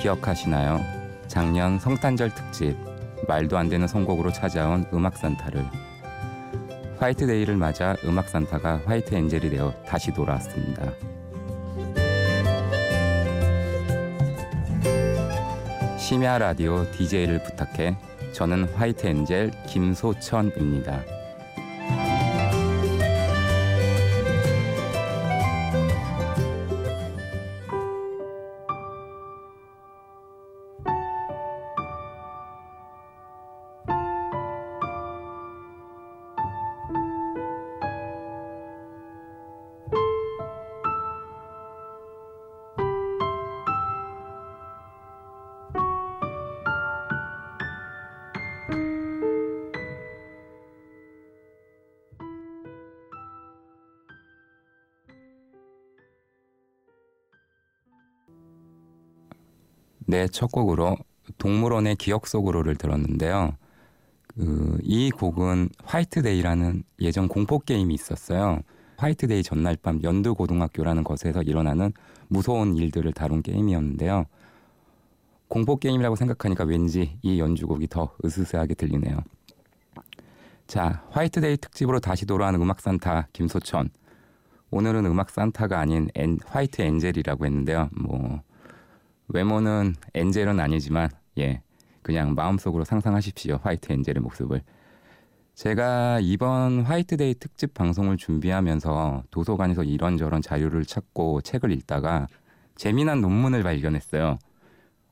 기억하시나요? 작년 성탄절 특집 말도 안 되는 선곡으로 찾아온 음악 산타를 화이트데이를 맞아 음악 산타가 화이트 엔젤이 되어 다시 돌아왔습니다. 심야 라디오 DJ를 부탁해 저는 화이트 엔젤 김소천입니다. 네, 첫 곡으로 동물원의 기억 속으로를 들었는데요. 그, 이 곡은 화이트데이라는 예전 공포 게임이 있었어요. 화이트데이 전날 밤 연두 고등학교라는 것에서 일어나는 무서운 일들을 다룬 게임이었는데요. 공포 게임이라고 생각하니까 왠지 이 연주곡이 더 으스스하게 들리네요. 자, 화이트데이 특집으로 다시 돌아오는 음악 산타 김소천. 오늘은 음악 산타가 아닌 엔, White Angel이라고 했는데요. 뭐 외모는 엔젤은 아니지만 예 그냥 마음속으로 상상하십시오 화이트 엔젤의 모습을 제가 이번 화이트데이 특집 방송을 준비하면서 도서관에서 이런저런 자료를 찾고 책을 읽다가 재미난 논문을 발견했어요.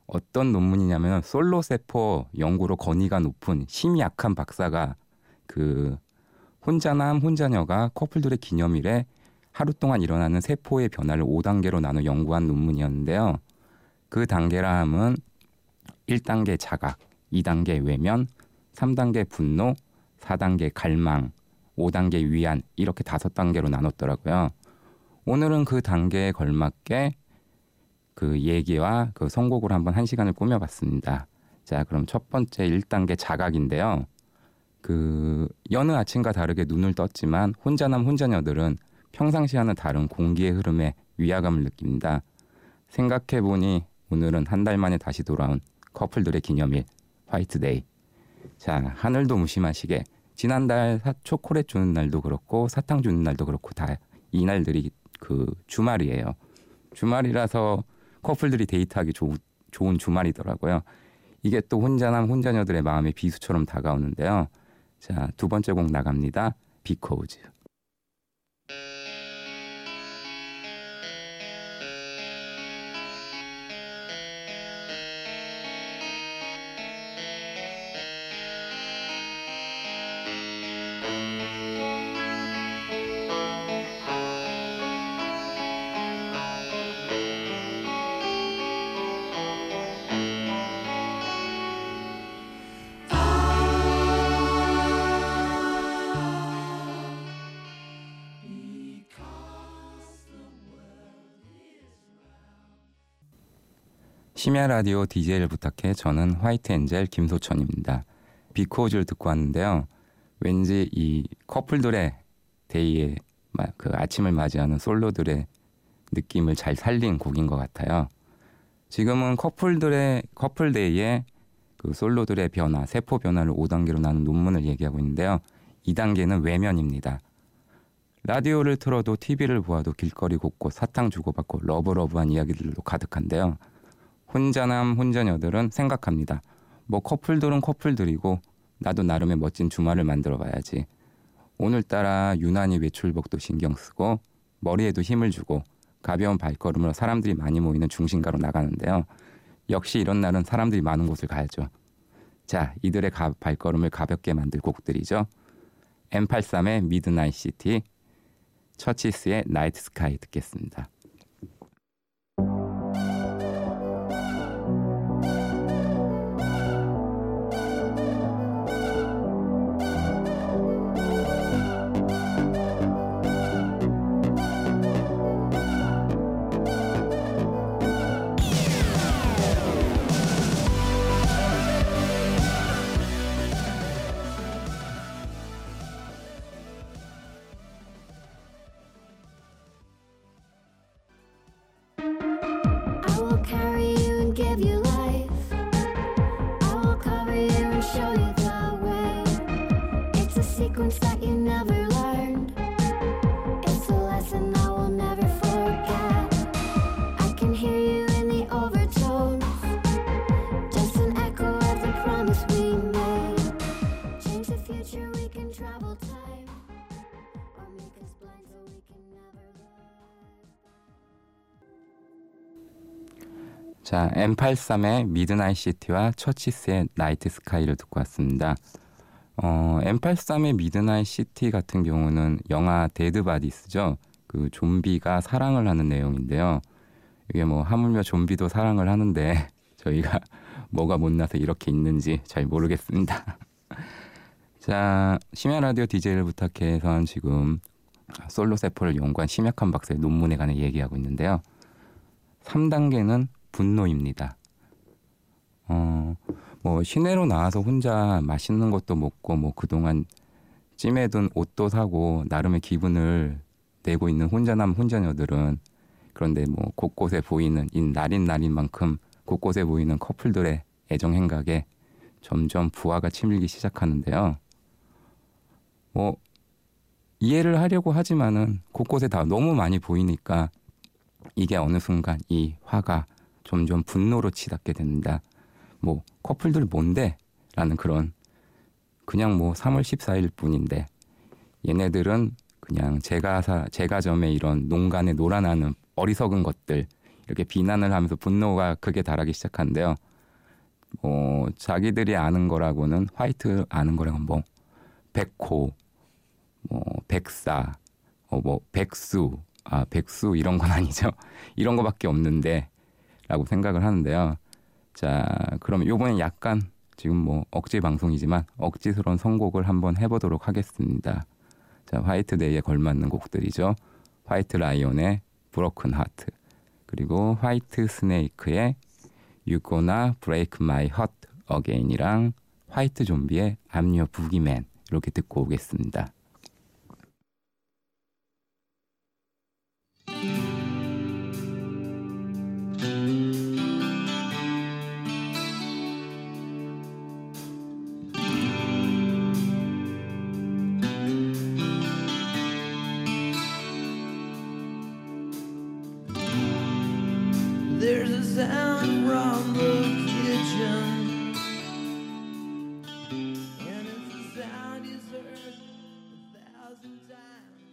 어떤 논문이냐면 솔로 세포 연구로 권위가 높은 심이 약한 박사가 그 혼자남 혼자녀가 커플들의 기념일에 하루 동안 일어나는 세포의 변화를 5단계로 나눠 연구한 논문이었는데요. 그 단계라 함은 1단계 자각, 2단계 외면, 3단계 분노, 4단계 갈망, 5단계 위안 이렇게 다섯 단계로 나눴더라고요. 오늘은 그 단계에 걸맞게 그 얘기와 그 선곡을 한번 한 시간을 꾸며봤습니다. 자, 그럼 첫 번째 1단계 자각인데요. 그 여느 아침과 다르게 눈을 떴지만 혼자남 혼자녀들은 평상시와는 다른 공기의 흐름에 위화감을 느낍니다. 생각해보니 오늘은 한 달 만에 다시 돌아온 커플들의 기념일 화이트데이. 자 하늘도 무심하시게 지난달 사, 초콜릿 주는 날도 그렇고 사탕 주는 날도 그렇고 다 이 날들이 그 주말이에요. 주말이라서 커플들이 데이트하기 조, 좋은 주말이더라고요. 이게 또 혼자남 혼자녀들의 마음의 비수처럼 다가오는데요. 자, 두 번째 곡 나갑니다. 비코우즈. 심야 라디오 DJ를 부탁해 저는 White Angel 김소천입니다. Because를 듣고 왔는데요. 왠지 이 커플들의 day에 그 아침을 맞이하는 솔로들의 느낌을 잘 살린 곡인 것 같아요. 지금은 커플들의 커플데이에 그 솔로들의 변화, 세포 변화를 5단계로 나눈 논문을 얘기하고 있는데요. 2단계는 외면입니다. 라디오를 틀어도 TV를 보아도 길거리 곳곳 사탕 주고받고 love love한 이야기들로 가득한데요. 혼자남 혼자녀들은 생각합니다. 뭐 커플들은 커플들이고 나도 나름의 멋진 주말을 만들어 봐야지. 오늘따라 유난히 외출복도 신경 쓰고 머리에도 힘을 주고 가벼운 발걸음으로 사람들이 많이 모이는 중심가로 나가는데요. 역시 이런 날은 사람들이 많은 곳을 가야죠. 자, 이들의 가, 발걸음을 가볍게 만들 곡들이죠. M83의 Midnight City, 처치스의 Night Sky 듣겠습니다. 자, M83의 Midnight City와 처치스의 Night Sky를 듣고 왔습니다. 어, M83의 Midnight City 같은 경우는 영화 Dead Bodies죠. 그 좀비가 사랑을 하는 내용인데요. 이게 뭐 하물며 좀비도 사랑을 하는데 저희가 뭐가 못나서 이렇게 있는지 잘 모르겠습니다. 자, 심야 라디오 DJ를 부탁해선 지금 솔로 세포를 연구한 심약한 박사의 논문에 관해 얘기하고 있는데요. 3단계는 분노입니다. 어, 뭐 시내로 나와서 혼자 맛있는 것도 먹고 뭐 그동안 찜해둔 옷도 사고 나름의 기분을 내고 있는 혼자남 혼자녀들은 그런데 뭐 곳곳에 보이는 이 날인 날인 만큼 곳곳에 보이는 커플들의 애정 행각에 점점 부하가 치밀기 시작하는데요. 뭐 이해를 하려고 하지만은 곳곳에 다 너무 많이 보이니까 이게 어느 순간 이 화가 점점 분노로 치닫게 된다. 뭐 커플들 뭔데? 라는 그런 그냥 뭐 3월 14일 뿐인데 얘네들은 그냥 제가사 제가점에 이런 농간에 놀아나는 어리석은 것들 이렇게 비난을 하면서 분노가 크게 달하기 시작한데요. 뭐 자기들이 아는 거라고는 화이트 아는 거라고 뭐 백호, 뭐 백사, 어 뭐 백수, 아 백수 이런 건 아니죠. 이런 거밖에 없는데 라고 생각을 하는데요. 자, 그럼 요번엔 약간 지금 뭐 억지 방송이지만 억지스러운 선곡을 한번 해보도록 하겠습니다. 자, 화이트데이에 걸맞는 곡들이죠. 화이트 라이온의 Broken Heart 그리고 화이트 스네이크의 Gonna Break My Heart Again이랑 화이트 좀비의 Your Boogeyman 이렇게 듣고 오겠습니다. Thousand times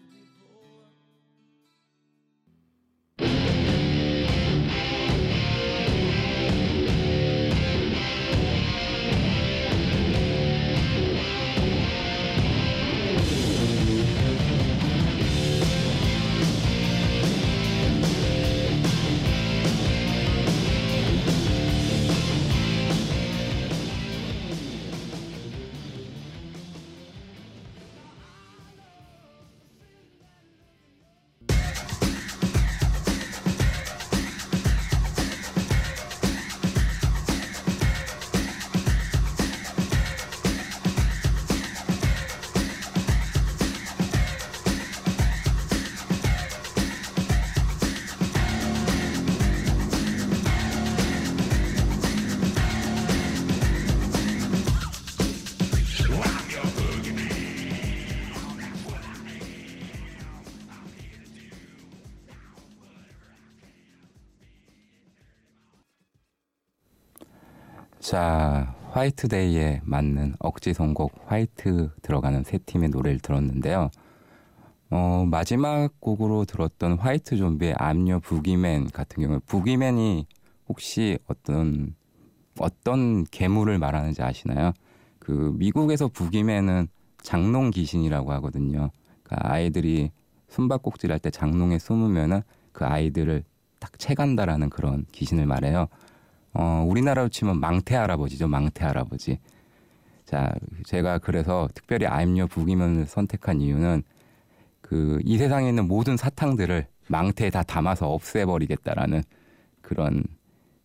자, 화이트데이에 맞는 억지 선곡 화이트 들어가는 세 팀의 노래를 들었는데요. 어, 마지막 곡으로 들었던 화이트 좀비의 암요 부기맨 같은 경우에 부기맨이 혹시 어떤 어떤 괴물을 말하는지 아시나요? 그 미국에서 부기맨은 장롱 귀신이라고 하거든요. 그러니까 아이들이 숨바꼭질 할 때 장롱에 숨으면은 그 아이들을 딱 채간다라는 그런 귀신을 말해요. 어, 우리나라로 치면 망태 할아버지죠. 망태 할아버지. 자, 제가 그래서 특별히 아임요 부기면을 선택한 이유는 그 이 세상에 있는 모든 사탕들을 망태에 다 담아서 없애버리겠다라는 그런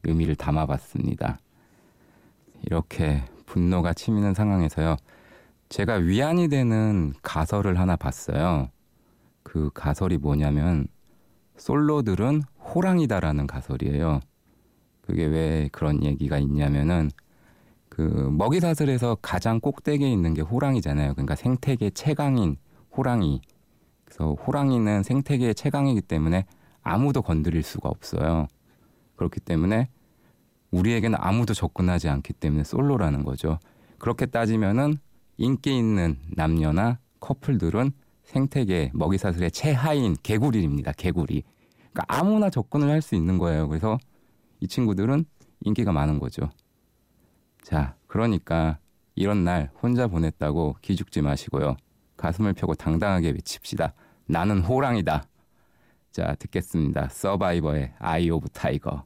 의미를 담아봤습니다. 이렇게 분노가 치미는 상황에서요. 제가 위안이 되는 가설을 하나 봤어요. 그 가설이 뭐냐면 솔로들은 호랑이다라는 가설이에요. 그게 왜 그런 얘기가 있냐면은 그 먹이 사슬에서 가장 꼭대기에 있는 게 호랑이잖아요. 그러니까 생태계 최강인 호랑이. 그래서 호랑이는 생태계의 최강이기 때문에 아무도 건드릴 수가 없어요. 그렇기 때문에 우리에게는 아무도 접근하지 않기 때문에 솔로라는 거죠. 그렇게 따지면은 인기 있는 남녀나 커플들은 생태계 먹이 사슬의 최하인 개구리입니다. 개구리. 그러니까 아무나 접근을 할 수 있는 거예요. 그래서 이 친구들은 인기가 많은 거죠. 자, 그러니까 이런 날 혼자 보냈다고 기죽지 마시고요. 가슴을 펴고 당당하게 외칩시다. 나는 호랑이다. 자, 듣겠습니다. 서바이버의 Eye of Tiger.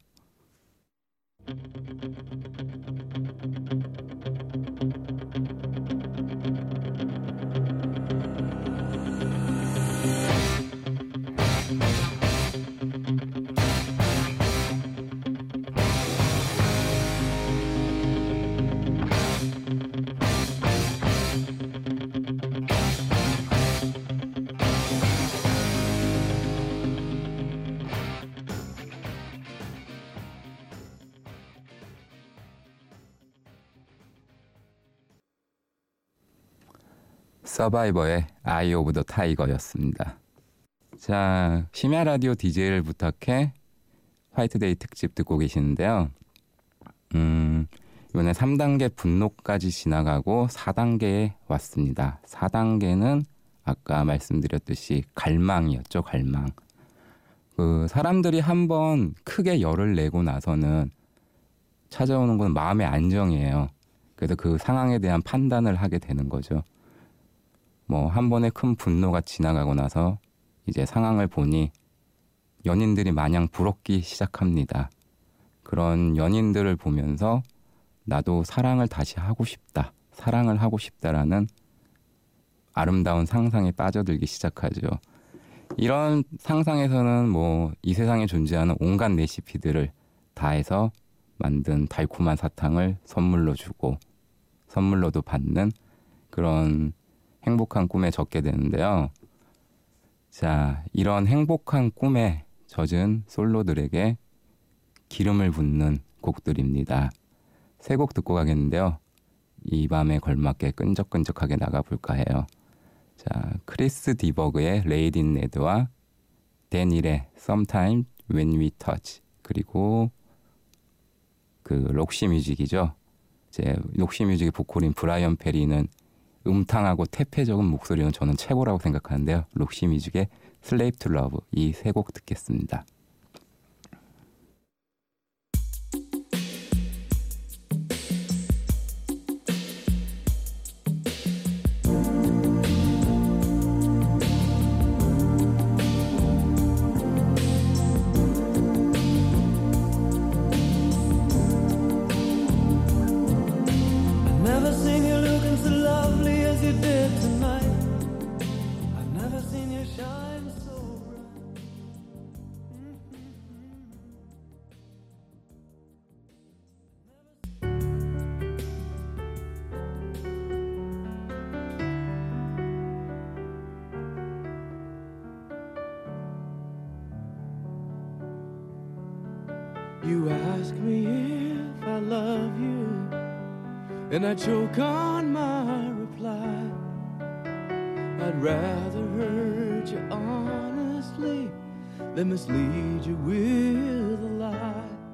서바이버의 Eye of the Tiger였습니다. 자, 심야 라디오 DJ를 부탁해 화이트데이 특집 듣고 계시는데요. 음, 이번에 3단계 분노까지 지나가고 4단계에 왔습니다. 4단계는 아까 말씀드렸듯이 갈망이었죠, 갈망. 그 사람들이 한번 크게 열을 내고 나서는 찾아오는 건 마음의 안정이에요. 그래서 그 상황에 대한 판단을 하게 되는 거죠. 뭐 한 번의 큰 분노가 지나가고 나서 이제 상황을 보니 연인들이 마냥 부럽기 시작합니다. 그런 연인들을 보면서 나도 사랑을 다시 하고 싶다. 사랑을 하고 싶다라는 아름다운 상상에 빠져들기 시작하죠. 이런 상상에서는 뭐 이 세상에 존재하는 온갖 레시피들을 다 해서 만든 달콤한 사탕을 선물로 주고 선물로도 받는 그런 행복한 꿈에 젖게 되는데요. 자, 이런 행복한 꿈에 젖은 솔로들에게 기름을 붓는 곡들입니다. 세 곡 듣고 가겠는데요. 이 밤에 걸맞게 끈적끈적하게 나가볼까 해요. 자, 크리스 디버그의 Lady in Red와 댄 힐의 Sometime When We Touch 그리고 그 록시 뮤직이죠. 이제 록시 뮤직의 보컬인 브라이언 페리는 음탕하고 퇴폐적인 목소리는 저는 최고라고 생각하는데요. 록시 뮤직의 Slave to Love 이 세 곡 듣겠습니다. You did tonight. I've never seen you shine so bright. You ask me if I love you. And I choke on my. I'd rather hurt you honestly than mislead you with a lie.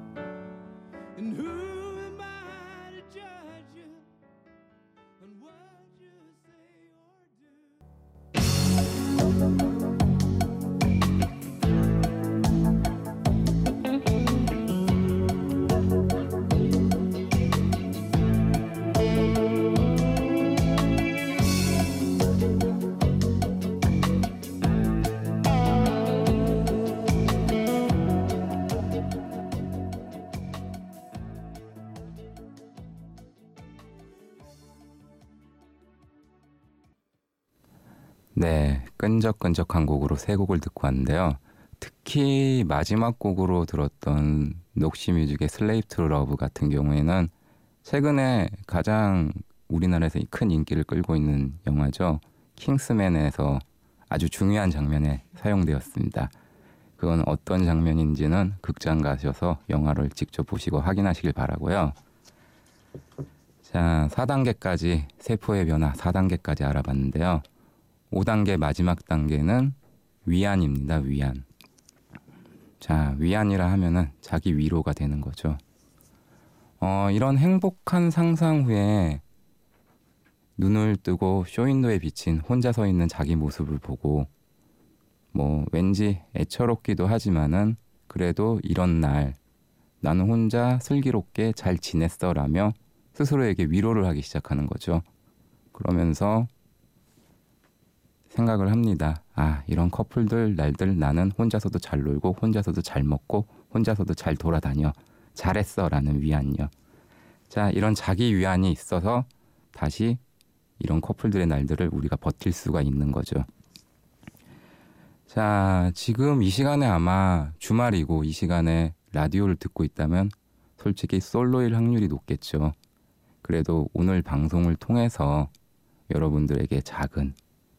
네, 끈적끈적한 곡으로 세 곡을 듣고 왔는데요. 특히 마지막 곡으로 들었던 Roxy Music의 Slave to Love 같은 경우에는 최근에 가장 우리나라에서 큰 인기를 끌고 있는 영화죠. 킹스맨에서 아주 중요한 장면에 사용되었습니다. 그건 어떤 장면인지는 극장 가셔서 영화를 직접 보시고 확인하시길 바라고요. 자, 4단계까지 세포의 변화 4단계까지 알아봤는데요. 5단계 마지막 단계는 위안입니다. 위안. 자, 위안이라 하면은 자기 위로가 되는 거죠. 어, 이런 행복한 상상 후에 눈을 뜨고 쇼윈도에 비친 혼자 서 있는 자기 모습을 보고 뭐 왠지 애처롭기도 하지만은 그래도 이런 날 나는 혼자 슬기롭게 잘 지냈어라며 스스로에게 위로를 하기 시작하는 거죠. 그러면서 생각을 합니다. 아, 이런 커플들 날들 나는 혼자서도 잘 놀고 혼자서도 잘 먹고 혼자서도 잘 돌아다녀. 잘했어라는 위안요. 자, 이런 자기 위안이 있어서 다시 이런 커플들의 날들을 우리가 버틸 수가 있는 거죠. 자, 지금 이 시간에 아마 주말이고 이 시간에 라디오를 듣고 있다면 솔직히 솔로일 확률이 높겠죠. 그래도 오늘 방송을 통해서 여러분들에게 작은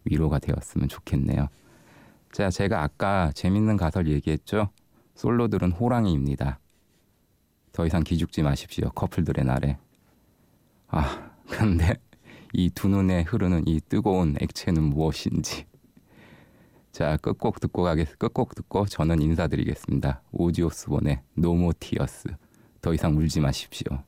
위로가 되었으면 좋겠네요. 자, 제가 아까 재밌는 가설 얘기했죠? 솔로들은 호랑이입니다. 더 이상 기죽지 마십시오. 커플들의 날에. 아, 근데 이 두 눈에 흐르는 이 뜨거운 액체는 무엇인지. 자, 끝곡 듣고 가겠, 끝곡 듣고 저는 인사드리겠습니다. 오지오스본의 노모 티어스. 더 이상 울지 마십시오.